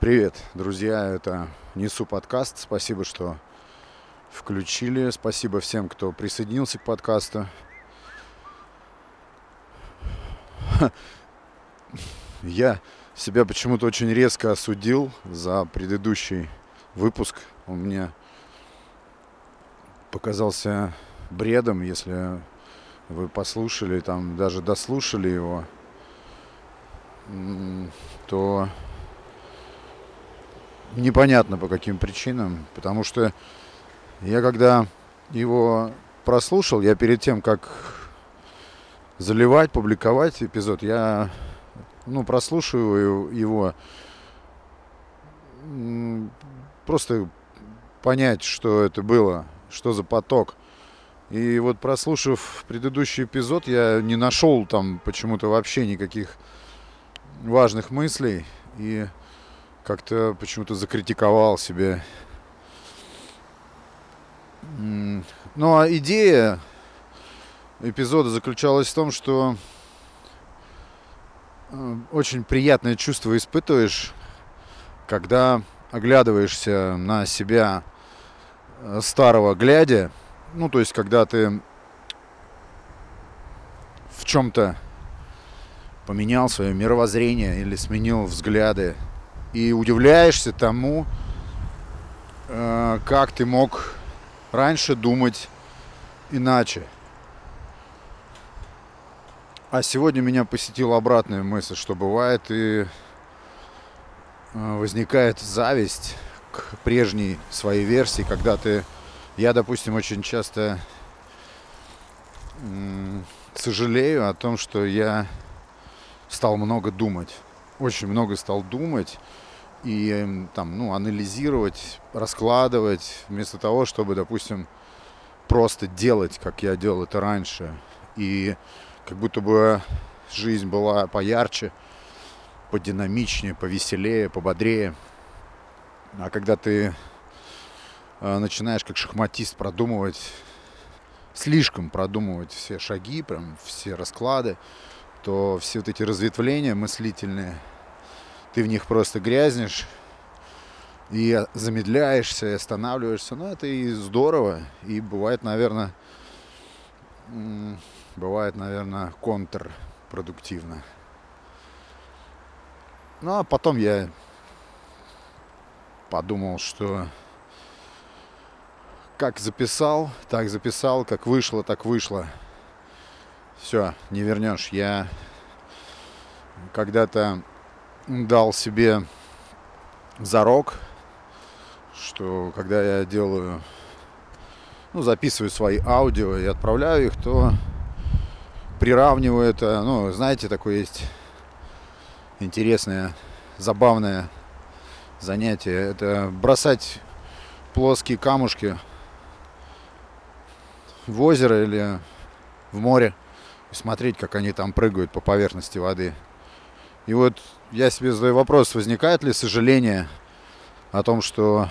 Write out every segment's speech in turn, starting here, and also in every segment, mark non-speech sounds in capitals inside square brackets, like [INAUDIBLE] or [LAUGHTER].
Привет, друзья, это Несу подкаст. Спасибо, что включили. Спасибо всем, кто присоединился к подкасту. Я себя почему-то очень резко осудил за предыдущий выпуск. Он мне показался бредом, если вы послушали, там даже дослушали его, то непонятно по каким причинам, потому что я когда его прослушал, я перед тем, как заливать, публиковать эпизод, я ну, прослушиваю его просто понять, что это было, что за поток. И вот прослушав предыдущий эпизод, я не нашел там почему-то вообще никаких важных мыслей. И как-то почему-то закритиковал себе. Ну а идея эпизода заключалась в том, что э, очень приятное чувство испытываешь, когда оглядываешься на себя э, старого глядя, ну то есть когда ты в чем-то поменял свое мировоззрение или сменил взгляды и удивляешься тому, э, как ты мог раньше думать иначе. А сегодня меня посетила обратная мысль, что бывает и э, возникает зависть к прежней своей версии, когда ты... Я, допустим, очень часто сожалею о том, что я стал много думать очень много стал думать и эм, там, ну, анализировать, раскладывать, вместо того, чтобы, допустим, просто делать, как я делал это раньше. И как будто бы жизнь была поярче, подинамичнее, повеселее, пободрее. А когда ты э, начинаешь как шахматист продумывать, слишком продумывать все шаги, прям все расклады, то все вот эти разветвления мыслительные – ты в них просто грязнешь и замедляешься, и останавливаешься. Ну, это и здорово. И бывает, наверное, бывает, наверное, контрпродуктивно. Ну, а потом я подумал, что как записал, так записал, как вышло, так вышло. Все, не вернешь. Я когда-то дал себе зарок, что когда я делаю, ну, записываю свои аудио и отправляю их, то приравниваю это, ну, знаете, такое есть интересное, забавное занятие. Это бросать плоские камушки в озеро или в море и смотреть, как они там прыгают по поверхности воды. И вот я себе задаю вопрос, возникает ли сожаление о том, что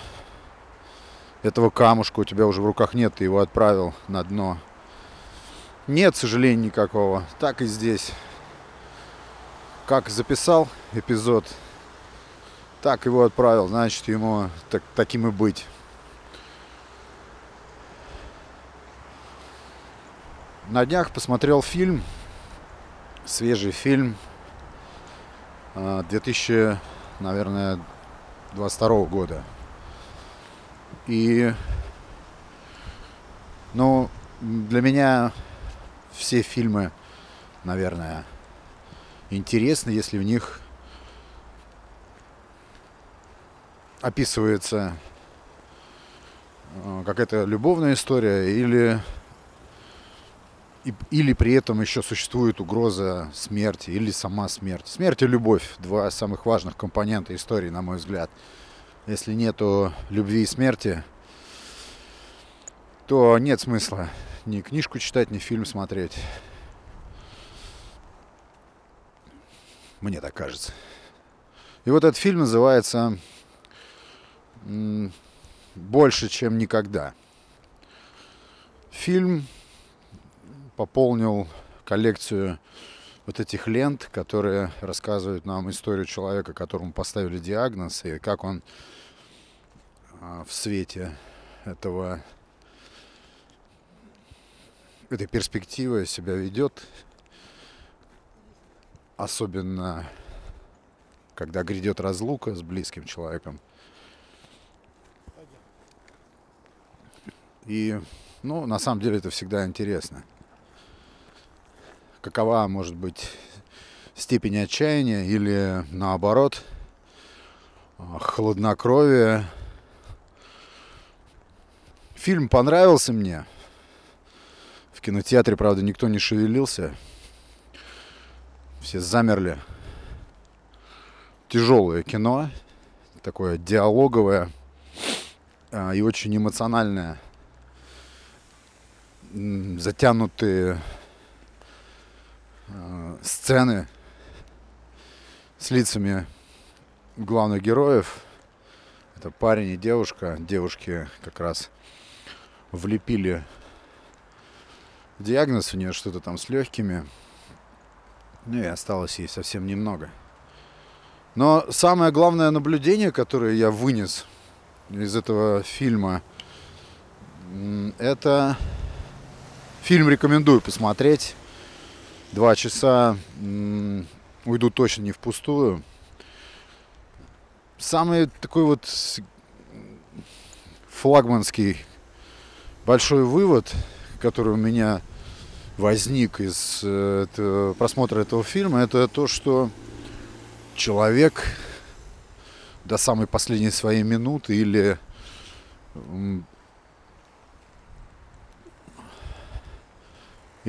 этого камушка у тебя уже в руках нет, ты его отправил на дно. Нет сожаления никакого. Так и здесь. Как записал эпизод, так его отправил. Значит, ему так, таким и быть. На днях посмотрел фильм, свежий фильм 2000, наверное, 22 года. И, ну, для меня все фильмы, наверное, интересны, если в них описывается э, какая-то любовная история или и, или при этом еще существует угроза смерти или сама смерть. Смерть и любовь – два самых важных компонента истории, на мой взгляд. Если нету любви и смерти, то нет смысла ни книжку читать, ни фильм смотреть. Мне так кажется. И вот этот фильм называется «Больше, чем никогда». Фильм пополнил коллекцию вот этих лент, которые рассказывают нам историю человека, которому поставили диагноз, и как он а, в свете этого этой перспективы себя ведет, особенно когда грядет разлука с близким человеком. И, ну, на самом деле это всегда интересно. Какова может быть степень отчаяния или наоборот хладнокровие. Фильм понравился мне. В кинотеатре, правда, никто не шевелился. Все замерли. Тяжелое кино, такое диалоговое а, и очень эмоциональное затянутые сцены с лицами главных героев. Это парень и девушка. Девушки как раз влепили диагноз у нее что-то там с легкими. Ну и осталось ей совсем немного. Но самое главное наблюдение, которое я вынес из этого фильма, это Фильм рекомендую посмотреть. Два часа уйдут точно не впустую. Самый такой вот флагманский большой вывод, который у меня возник из э, просмотра этого фильма, это то, что человек до самой последней своей минуты или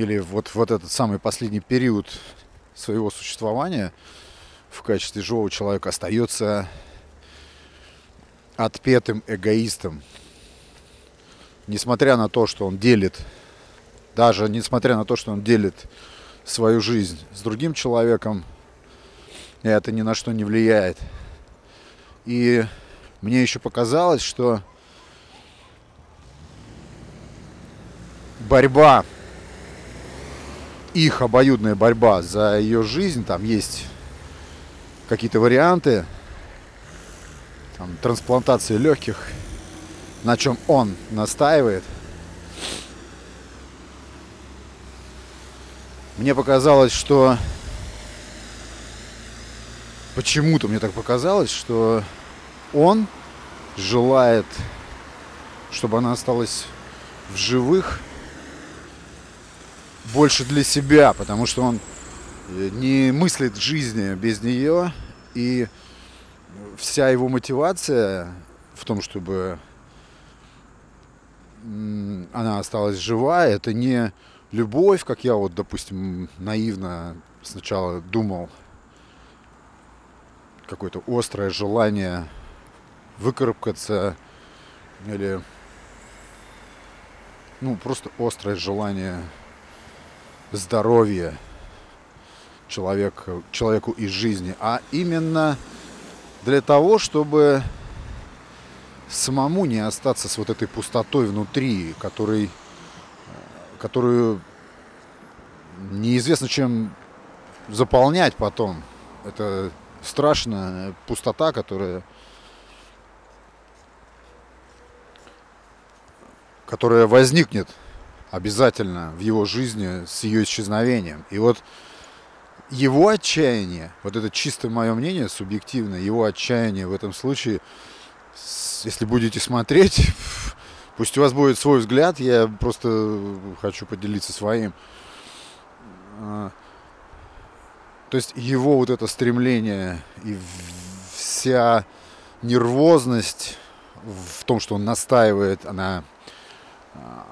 или вот, вот этот самый последний период своего существования в качестве живого человека остается отпетым эгоистом. Несмотря на то, что он делит, даже несмотря на то, что он делит свою жизнь с другим человеком, это ни на что не влияет. И мне еще показалось, что борьба их обоюдная борьба за ее жизнь, там есть какие-то варианты, там, трансплантации легких, на чем он настаивает. Мне показалось, что почему-то мне так показалось, что он желает, чтобы она осталась в живых больше для себя, потому что он э, не мыслит жизни без нее, и вся его мотивация в том, чтобы она осталась жива, это не любовь, как я вот, допустим, наивно сначала думал, какое-то острое желание выкарабкаться или ну просто острое желание здоровье человек, человеку из жизни, а именно для того, чтобы самому не остаться с вот этой пустотой внутри, который, которую неизвестно чем заполнять потом. Это страшная пустота, которая которая возникнет обязательно в его жизни с ее исчезновением. И вот его отчаяние, вот это чисто мое мнение, субъективное, его отчаяние в этом случае, если будете смотреть, [LAUGHS] пусть у вас будет свой взгляд, я просто хочу поделиться своим. А, то есть его вот это стремление и вся нервозность в том, что он настаивает, она Э,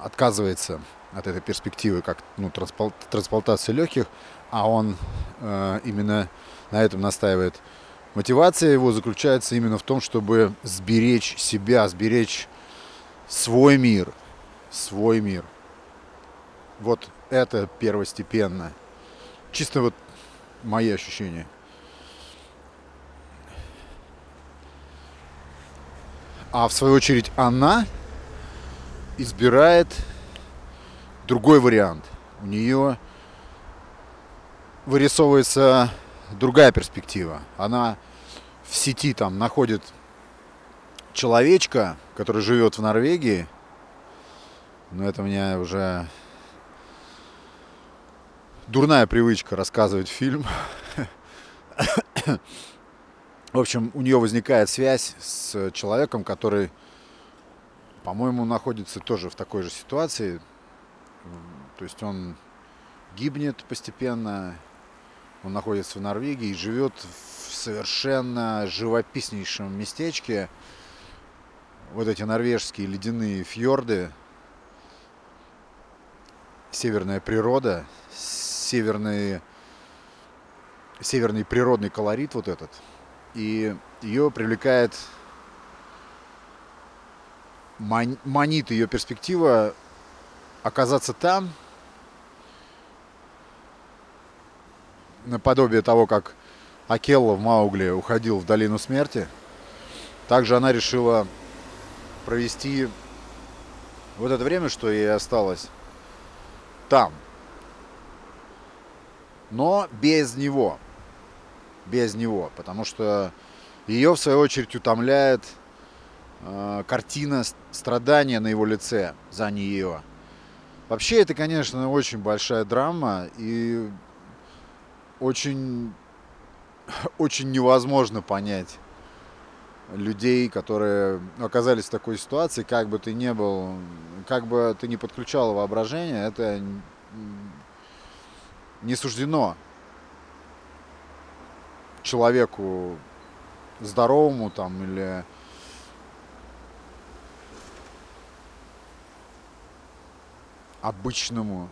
отказывается от этой перспективы, как ну, трансплантация легких, а он э, именно на этом настаивает. Мотивация его заключается именно в том, чтобы сберечь себя, сберечь свой мир, свой мир. Вот это первостепенно. Чисто вот мои ощущения. А в свою очередь она избирает другой вариант. У нее вырисовывается другая перспектива. Она в сети там находит человечка, который живет в Норвегии. Но это у меня уже дурная привычка рассказывать фильм. [COUGHS] В общем, у нее возникает связь с человеком, который, по-моему, находится тоже в такой же ситуации. То есть он гибнет постепенно, он находится в Норвегии и живет в совершенно живописнейшем местечке. Вот эти норвежские ледяные фьорды, северная природа, северный, северный природный колорит вот этот. И ее привлекает, манит ее перспектива оказаться там, наподобие того, как Акелла в Маугле уходил в долину смерти, также она решила провести вот это время, что ей осталось там. Но без него. Без него. Потому что ее, в свою очередь, утомляет э, картина страдания на его лице за нее. Вообще, это, конечно, очень большая драма. И очень, [LAUGHS] очень невозможно понять людей, которые оказались в такой ситуации, как бы ты не был, как бы ты не подключал воображение, это не суждено человеку здоровому там или обычному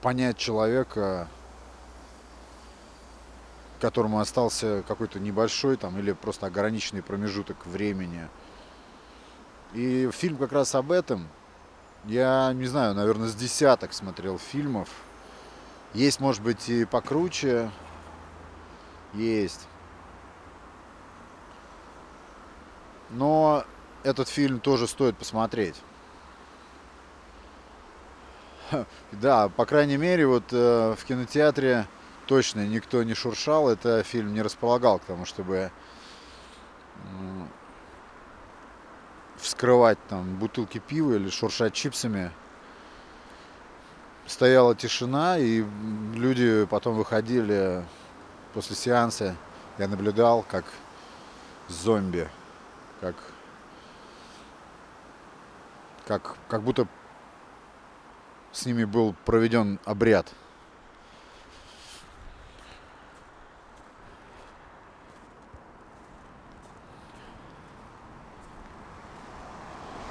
понять человека которому остался какой-то небольшой там или просто ограниченный промежуток времени. И фильм как раз об этом. Я не знаю, наверное, с десяток смотрел фильмов. Есть, может быть, и покруче. Есть. Но этот фильм тоже стоит посмотреть. [LAUGHS] Да, по крайней мере, вот э, в кинотеатре точно никто не шуршал, это фильм не располагал к тому, чтобы вскрывать там бутылки пива или шуршать чипсами. Стояла тишина, и люди потом выходили после сеанса. Я наблюдал, как зомби, как, как, как будто с ними был проведен обряд.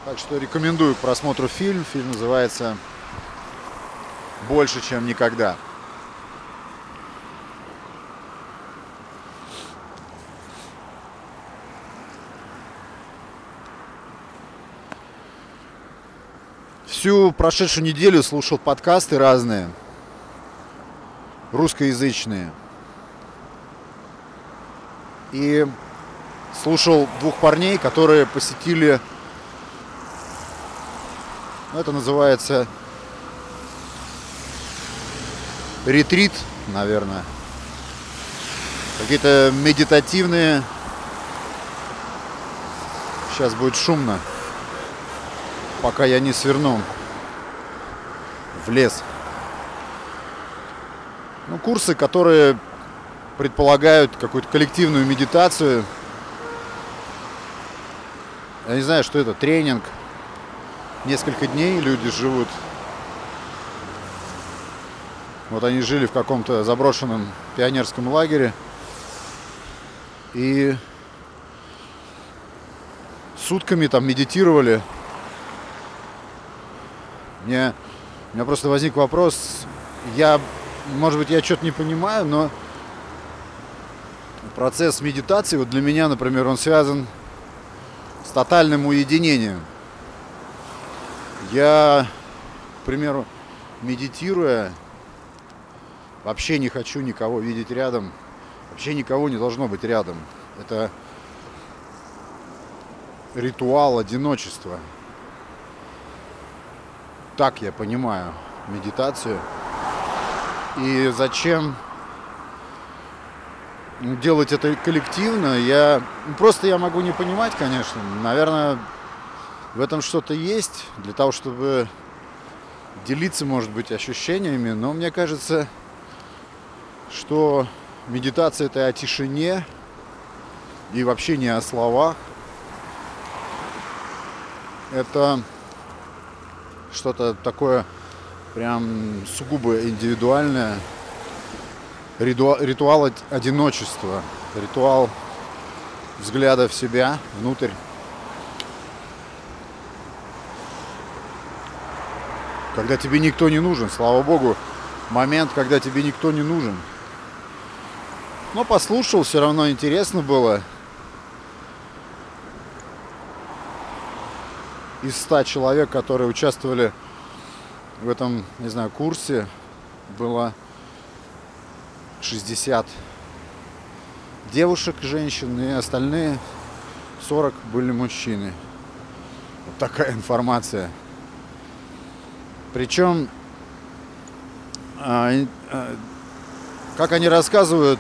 Так что рекомендую к просмотру фильм. Фильм называется «Больше, чем никогда». Всю прошедшую неделю слушал подкасты разные, русскоязычные. И слушал двух парней, которые посетили ну, это называется ретрит, наверное. Какие-то медитативные. Сейчас будет шумно, пока я не сверну в лес. Ну, курсы, которые предполагают какую-то коллективную медитацию. Я не знаю, что это, тренинг – несколько дней люди живут. Вот они жили в каком-то заброшенном пионерском лагере. И сутками там медитировали. Мне, у меня просто возник вопрос. Я, может быть, я что-то не понимаю, но процесс медитации, вот для меня, например, он связан с тотальным уединением. Я, к примеру, медитируя, вообще не хочу никого видеть рядом. Вообще никого не должно быть рядом. Это ритуал одиночества. Так я понимаю медитацию. И зачем делать это коллективно, я просто я могу не понимать, конечно. Наверное, в этом что-то есть для того, чтобы делиться, может быть, ощущениями. Но мне кажется, что медитация это о тишине и вообще не о словах. Это что-то такое прям сугубо индивидуальное. Ритуал, ритуал одиночества, ритуал взгляда в себя, внутрь. Когда тебе никто не нужен, слава богу, момент, когда тебе никто не нужен. Но послушал, все равно интересно было. Из ста человек, которые участвовали в этом, не знаю, курсе, было 60 девушек, женщин, и остальные 40 были мужчины. Вот такая информация. Причем, а, а, как они рассказывают,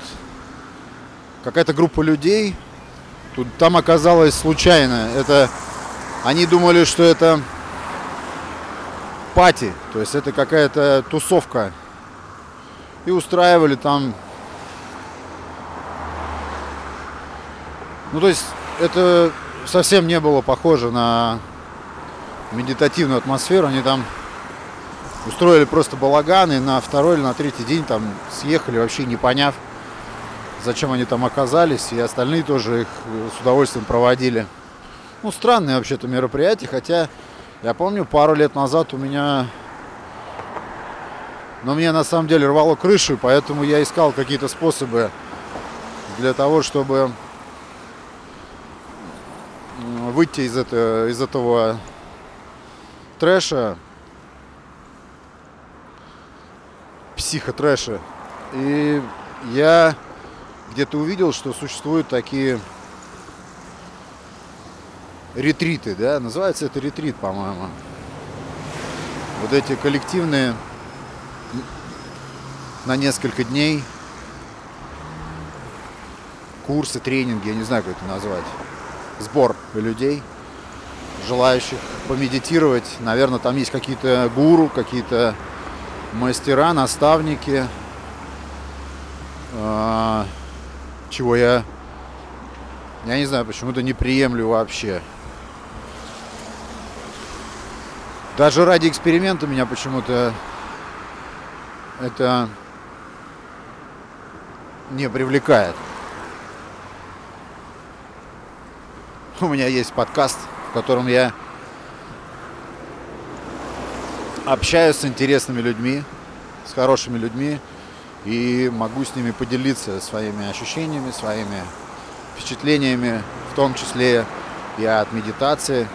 какая-то группа людей, тут там оказалось случайно. Это они думали, что это пати, то есть это какая-то тусовка. И устраивали там. Ну то есть это совсем не было похоже на медитативную атмосферу. Они там устроили просто балаган и на второй или на третий день там съехали, вообще не поняв, зачем они там оказались, и остальные тоже их с удовольствием проводили. Ну, странное вообще-то мероприятие, хотя я помню, пару лет назад у меня... Но мне на самом деле рвало крышу, поэтому я искал какие-то способы для того, чтобы выйти из, этого, из этого трэша, психотрэша. И я где-то увидел, что существуют такие ретриты, да, называется это ретрит, по-моему. Вот эти коллективные на несколько дней курсы, тренинги, я не знаю, как это назвать, сбор людей, желающих помедитировать. Наверное, там есть какие-то гуру, какие-то мастера, наставники, а, чего я, я не знаю, почему-то не приемлю вообще. Даже ради эксперимента меня почему-то это не привлекает. У меня есть подкаст, в котором я общаюсь с интересными людьми, с хорошими людьми и могу с ними поделиться своими ощущениями, своими впечатлениями, в том числе и от медитации.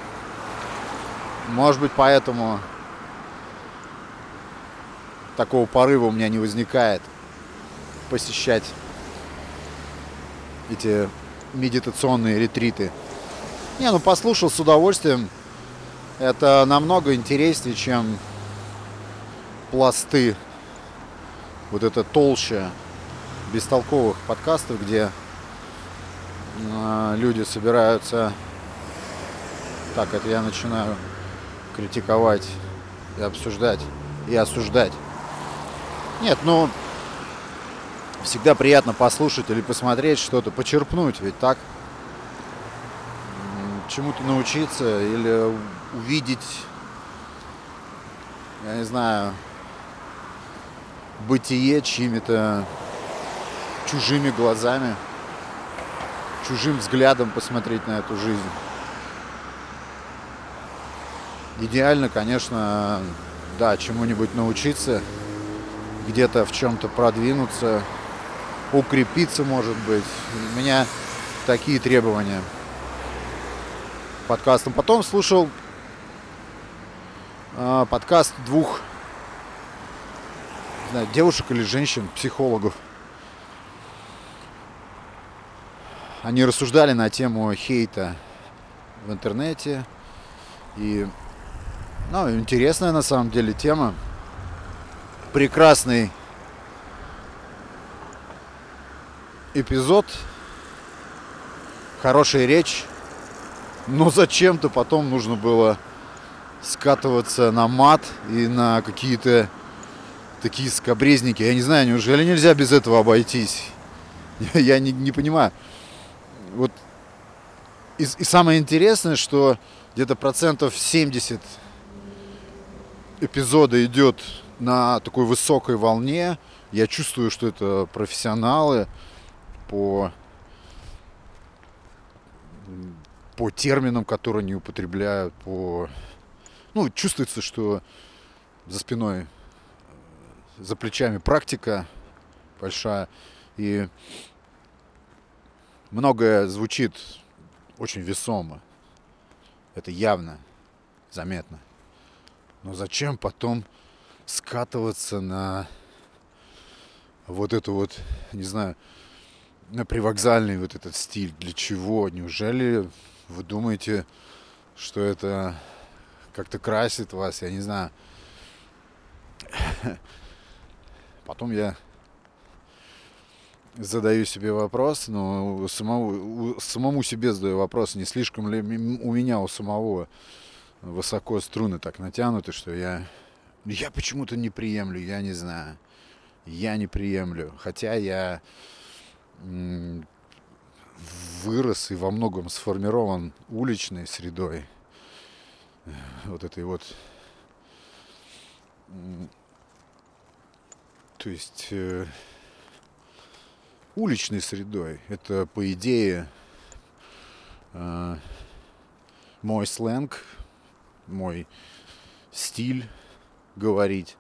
Может быть, поэтому такого порыва у меня не возникает посещать эти медитационные ретриты. Не, ну послушал с удовольствием. Это намного интереснее, чем пласты. Вот это толще бестолковых подкастов, где э, люди собираются. Так, это я начинаю критиковать и обсуждать, и осуждать. Нет, ну, всегда приятно послушать или посмотреть что-то, почерпнуть, ведь так? Чему-то научиться или увидеть, я не знаю, бытие чьими-то чужими глазами, чужим взглядом посмотреть на эту жизнь. Идеально, конечно, да, чему-нибудь научиться, где-то в чем-то продвинуться, укрепиться, может быть. У меня такие требования подкастом. Потом слушал э, подкаст двух знаю, девушек или женщин, психологов. Они рассуждали на тему хейта в интернете. И ну, интересная на самом деле тема. Прекрасный эпизод, хорошая речь, но зачем-то потом нужно было скатываться на мат и на какие-то такие скобрезники. Я не знаю, неужели нельзя без этого обойтись? [LAUGHS] Я не, не понимаю. Вот и, и самое интересное, что где-то процентов 70 эпизода идет на такой высокой волне. Я чувствую, что это профессионалы по по терминам, которые они употребляют, по ну чувствуется, что за спиной, за плечами практика большая и многое звучит очень весомо. Это явно, заметно. Но зачем потом скатываться на вот эту вот, не знаю, на привокзальный вот этот стиль? Для чего? Неужели вы думаете, что это как-то красит вас? Я не знаю. Потом я задаю себе вопрос, но самому, самому себе задаю вопрос, не слишком ли у меня у самого высоко струны так натянуты, что я, я почему-то не приемлю, я не знаю. Я не приемлю. Хотя я вырос и во многом сформирован уличной средой. Вот этой вот то есть э, уличной средой. Это, по идее, э, мой сленг, мой стиль говорить.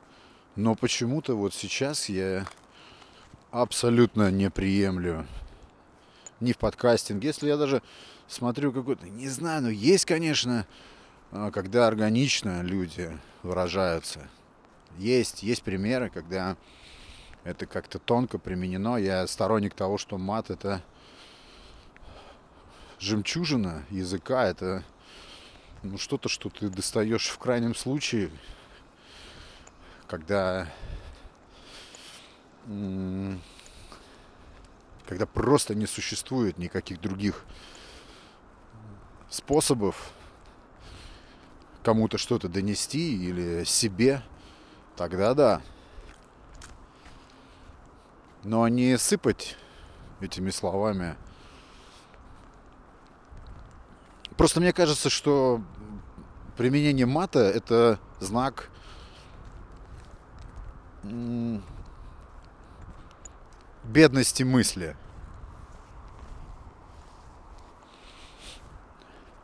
Но почему-то вот сейчас я абсолютно не приемлю ни в подкастинге. Если я даже смотрю какой-то, не знаю, но есть, конечно, э, когда органично люди выражаются. Есть, есть примеры, когда это как-то тонко применено. Я сторонник того, что мат это жемчужина языка, это ну, что-то, что ты достаешь в крайнем случае, когда когда просто не существует никаких других способов кому-то что-то донести или себе, тогда да. Но не сыпать этими словами. Просто мне кажется, что применение мата это знак бедности мысли.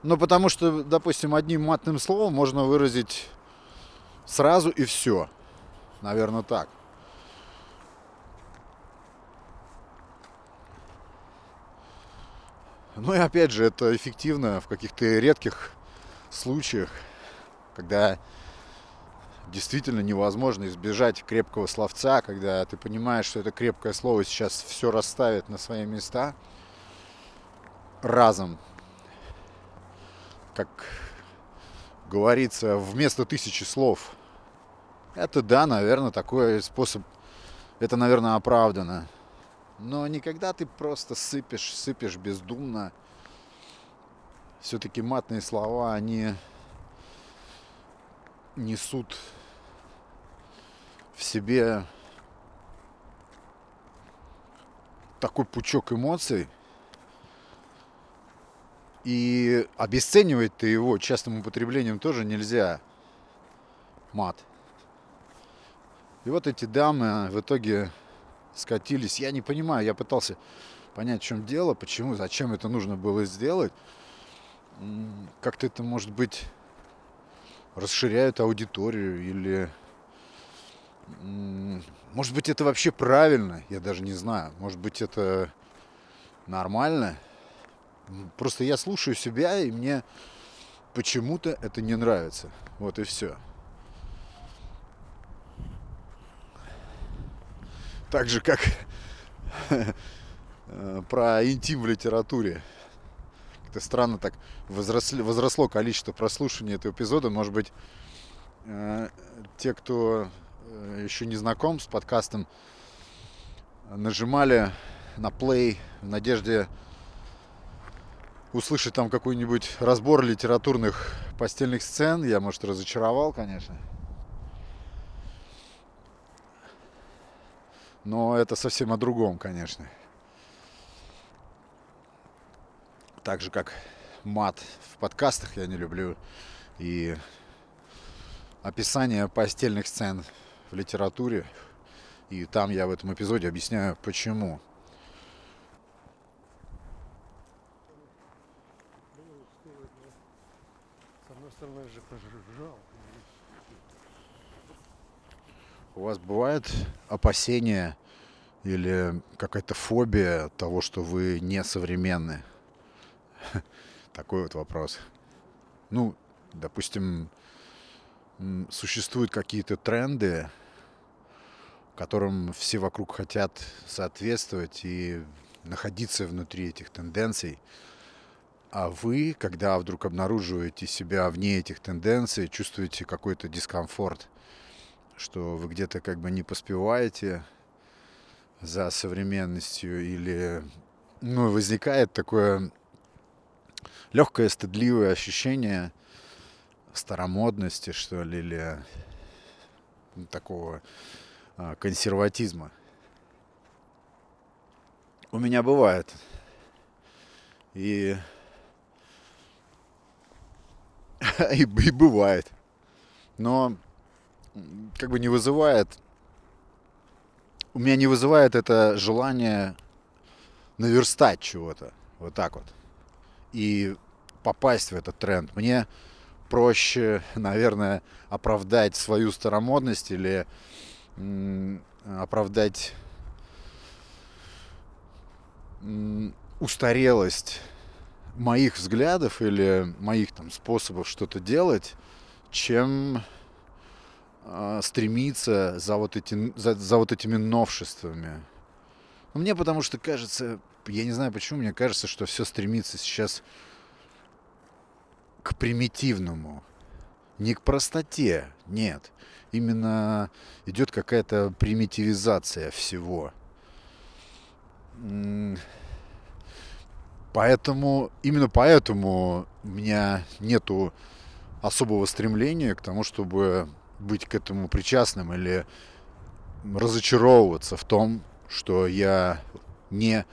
Ну, потому что, допустим, одним матным словом можно выразить сразу и все. Наверное, так. Ну и опять же, это эффективно в каких-то редких случаях, когда действительно невозможно избежать крепкого словца, когда ты понимаешь, что это крепкое слово сейчас все расставит на свои места разом. Как говорится, вместо тысячи слов. Это да, наверное, такой способ, это, наверное, оправдано. Но никогда ты просто сыпешь, сыпешь бездумно. Все-таки матные слова, они несут в себе такой пучок эмоций, и обесценивать-то его частым употреблением тоже нельзя. Мат. И вот эти дамы в итоге скатились. Я не понимаю, я пытался понять, в чем дело, почему, зачем это нужно было сделать. Как-то это, может быть, расширяет аудиторию или... Может быть, это вообще правильно, я даже не знаю. Может быть, это нормально. Просто я слушаю себя, и мне почему-то это не нравится. Вот и все. Так же, как про интим в литературе. Это странно так возросли, возросло количество прослушиваний этого эпизода. Может быть, э, те, кто э, еще не знаком с подкастом, нажимали на play в надежде услышать там какой-нибудь разбор литературных постельных сцен. Я, может, разочаровал, конечно. Но это совсем о другом, конечно. Так же, как мат в подкастах я не люблю. И описание постельных сцен в литературе. И там я в этом эпизоде объясняю, почему. У вас бывает опасение или какая-то фобия того, что вы не современны? [LAUGHS] Такой вот вопрос. Ну, допустим, существуют какие-то тренды, которым все вокруг хотят соответствовать и находиться внутри этих тенденций. А вы, когда вдруг обнаруживаете себя вне этих тенденций, чувствуете какой-то дискомфорт, что вы где-то как бы не поспеваете за современностью или ну, возникает такое легкое стыдливое ощущение старомодности, что ли, или такого а, консерватизма. У меня бывает. И, и, [LAUGHS] и бывает. Но как бы не вызывает... У меня не вызывает это желание наверстать чего-то. Вот так вот. И попасть в этот тренд. Мне проще, наверное, оправдать свою старомодность или оправдать устарелость моих взглядов или моих там способов что-то делать, чем стремиться за вот, эти, за, за вот этими новшествами. Ну, мне потому что кажется, я не знаю почему, мне кажется, что все стремится сейчас к примитивному, не к простоте, нет. Именно идет какая-то примитивизация всего. Поэтому, именно поэтому у меня нету особого стремления к тому, чтобы быть к этому причастным или разочаровываться в том, что я не,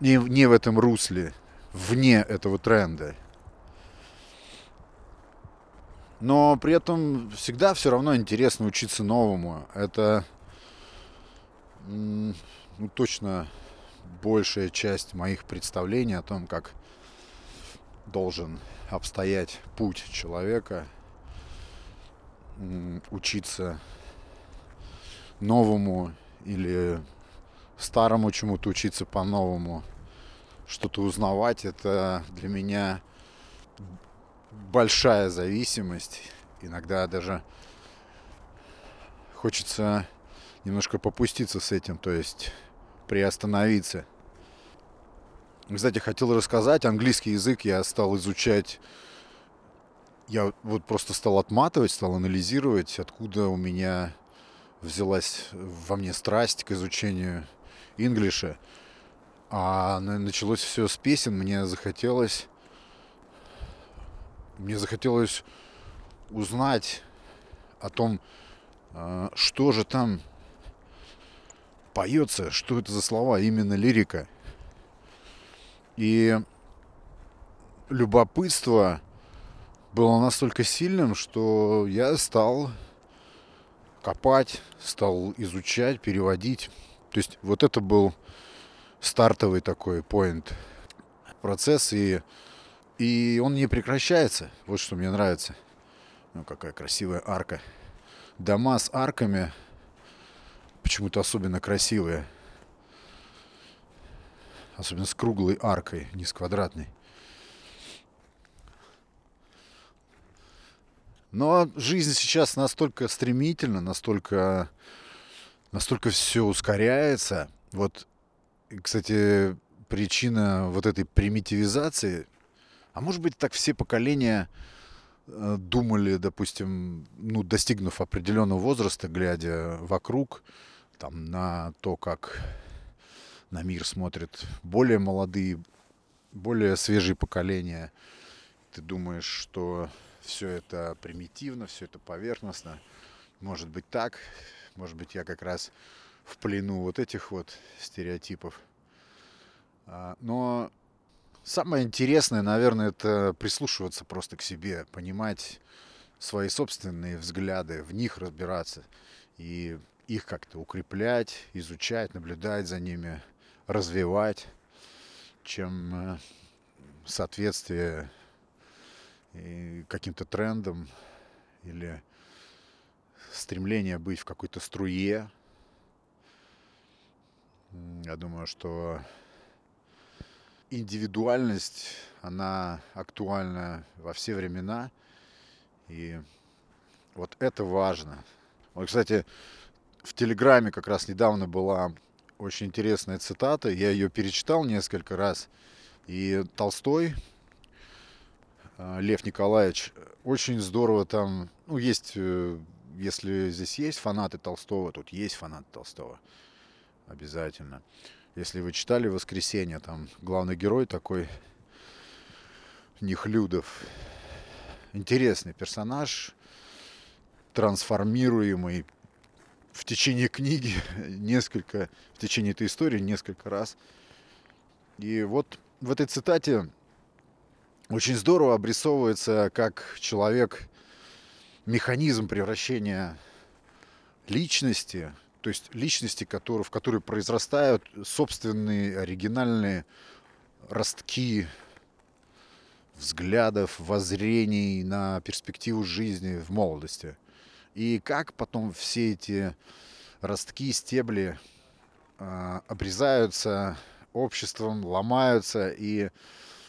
не, не в этом русле, вне этого тренда. Но при этом всегда все равно интересно учиться новому. Это ну, точно большая часть моих представлений о том, как должен обстоять путь человека, учиться новому или старому чему-то учиться по-новому, что-то узнавать, это для меня большая зависимость. Иногда даже хочется немножко попуститься с этим, то есть приостановиться. Кстати, хотел рассказать, английский язык я стал изучать, я вот просто стал отматывать, стал анализировать, откуда у меня взялась во мне страсть к изучению инглиша. А началось все с песен, мне захотелось мне захотелось узнать о том, а, что же там поется, что это за слова, именно лирика. И любопытство было настолько сильным, что я стал копать, стал изучать, переводить. То есть вот это был стартовый такой поинт процесс. И и он не прекращается. Вот что мне нравится. Ну, какая красивая арка. Дома с арками почему-то особенно красивые. Особенно с круглой аркой, не с квадратной. Но жизнь сейчас настолько стремительна, настолько, настолько все ускоряется. Вот, кстати, причина вот этой примитивизации а может быть, так все поколения э, думали, допустим, ну, достигнув определенного возраста, глядя вокруг, там, на то, как на мир смотрят более молодые, более свежие поколения. Ты думаешь, что все это примитивно, все это поверхностно. Может быть так, может быть я как раз в плену вот этих вот стереотипов. А, но самое интересное, наверное, это прислушиваться просто к себе, понимать свои собственные взгляды, в них разбираться и их как-то укреплять, изучать, наблюдать за ними, развивать, чем э, соответствие каким-то трендам или стремление быть в какой-то струе. Я думаю, что индивидуальность, она актуальна во все времена. И вот это важно. Вот, кстати, в Телеграме как раз недавно была очень интересная цитата. Я ее перечитал несколько раз. И Толстой, Лев Николаевич, очень здорово там, ну, есть, э, если здесь есть фанаты Толстого, тут есть фанаты Толстого. Обязательно. Если вы читали «Воскресенье», там главный герой такой Нехлюдов. Интересный персонаж, трансформируемый в течение книги [LAUGHS] несколько, в течение этой истории несколько раз. И вот в этой цитате очень здорово обрисовывается, как человек механизм превращения личности то есть личности, которые, в которые произрастают собственные оригинальные ростки взглядов, воззрений на перспективу жизни в молодости. И как потом все эти ростки, стебли э, обрезаются обществом, ломаются, и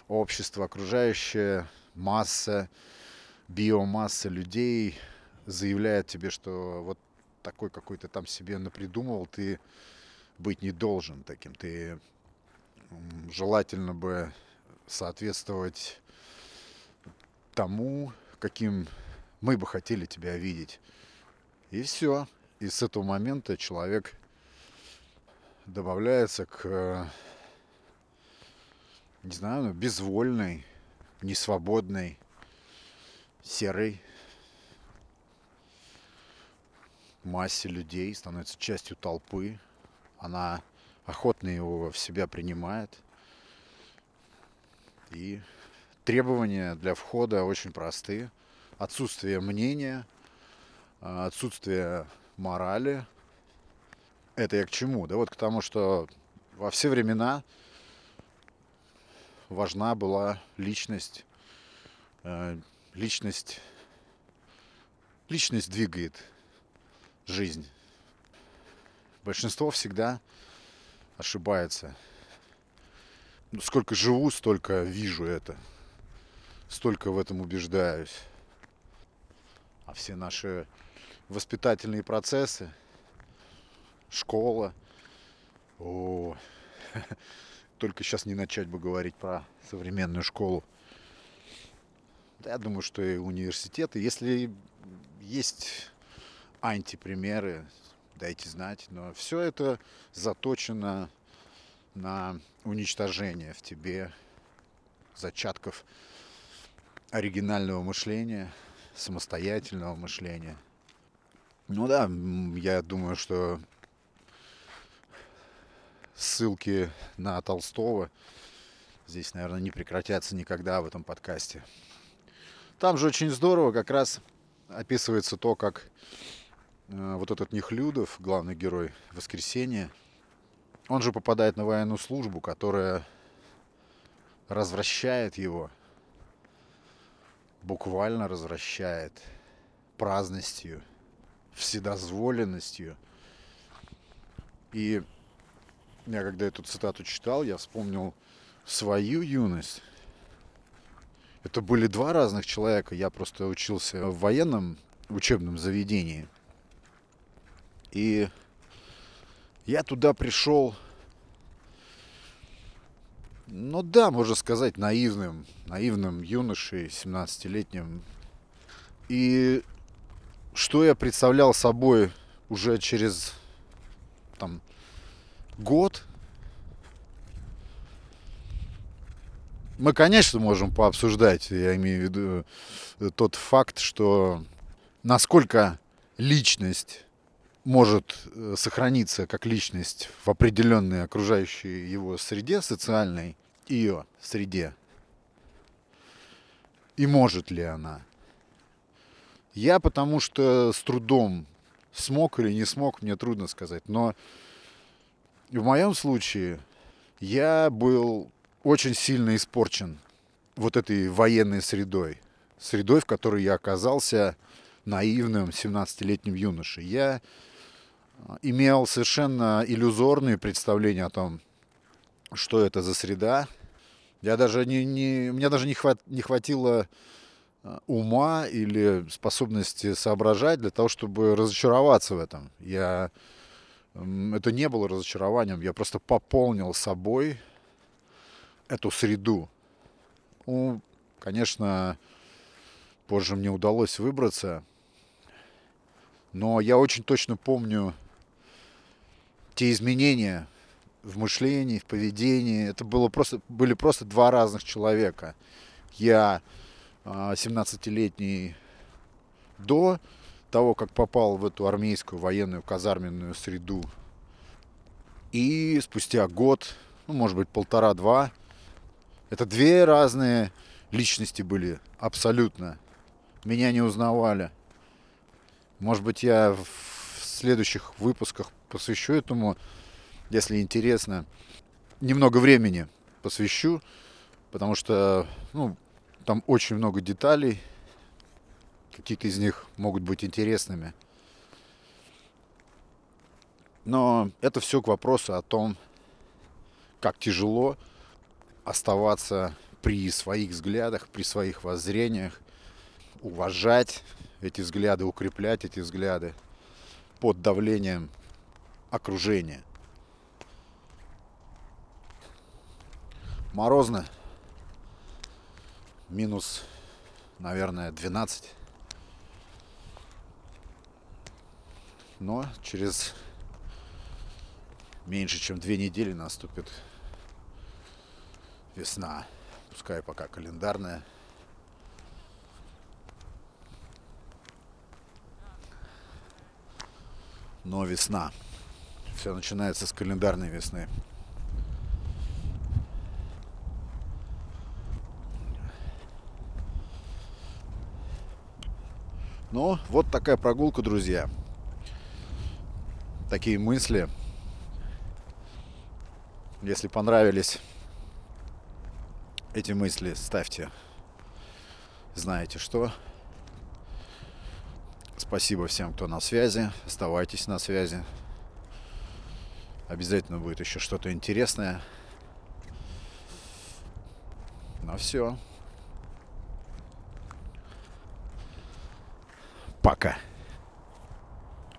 общество, окружающее масса, биомасса людей заявляет тебе, что вот такой, какой то там себе напридумывал, ты быть не должен таким. Ты желательно бы соответствовать тому, каким мы бы хотели тебя видеть. И все. И с этого момента человек добавляется к, не знаю, безвольной, несвободной, серой массе людей, становится частью толпы. Она охотно его в себя принимает. И требования для входа очень простые. Отсутствие мнения, а, отсутствие морали. Это я к чему? Да вот к тому, что во все времена важна была личность. Э, личность, личность двигает жизнь. Большинство всегда ошибается. Ну, сколько живу, столько вижу это. Столько в этом убеждаюсь. А все наши воспитательные процессы, школа, о, [LAUGHS] только сейчас не начать бы говорить про современную школу. Я думаю, что и университеты, если есть антипримеры, дайте знать. Но все это заточено на уничтожение в тебе зачатков оригинального мышления, самостоятельного мышления. Ну да, я думаю, что ссылки на Толстого здесь, наверное, не прекратятся никогда в этом подкасте. Там же очень здорово как раз описывается то, как Э, вот этот Нехлюдов, главный герой «Воскресенья», он же попадает на военную службу, которая развращает его, буквально развращает праздностью, вседозволенностью. И я когда эту цитату читал, я вспомнил свою юность. Это были два разных человека. Я просто учился в военном учебном заведении. И я туда пришел, ну да, можно сказать, наивным, наивным юношей, 17-летним. И что я представлял собой уже через там, год. Мы, конечно, можем пообсуждать, я имею в виду э, тот факт, что насколько личность может э, сохраниться как личность в определенной окружающей его среде, социальной ее среде, и может ли она. Я потому что с трудом смог или не смог, мне трудно сказать, но в моем случае я был очень сильно испорчен вот этой военной средой. Средой, в которой я оказался наивным 17-летним юношей. Я а, имел совершенно иллюзорные представления о том, что это за среда. Я даже не, не, мне даже не, хват, не хватило а, ума или способности соображать для того, чтобы разочароваться в этом. Я, это не было разочарованием, я просто пополнил собой эту среду. Ну, конечно, позже мне удалось выбраться, но я очень точно помню те изменения в мышлении, в поведении. Это было просто, были просто два разных человека. Я 17-летний а, до того, как попал в эту армейскую военную казарменную среду. И спустя год, ну, может быть, полтора-два, это две разные личности были абсолютно. Меня не узнавали. Может быть, я в следующих выпусках посвящу этому, если интересно, немного времени посвящу, потому что ну, там очень много деталей, какие-то из них могут быть интересными. Но это все к вопросу о том, как тяжело оставаться при своих взглядах, при своих воззрениях, уважать эти взгляды, укреплять эти взгляды под давлением окружения. Морозно. Минус, наверное, 12. Но через меньше, чем две недели наступит весна. Пускай пока календарная. Но весна. Все начинается с календарной весны. Ну, вот такая прогулка, друзья. Такие мысли. Если понравились эти мысли, ставьте. Знаете что. Спасибо всем, кто на связи. Оставайтесь на связи. Обязательно будет еще что-то интересное. Ну все. Пока.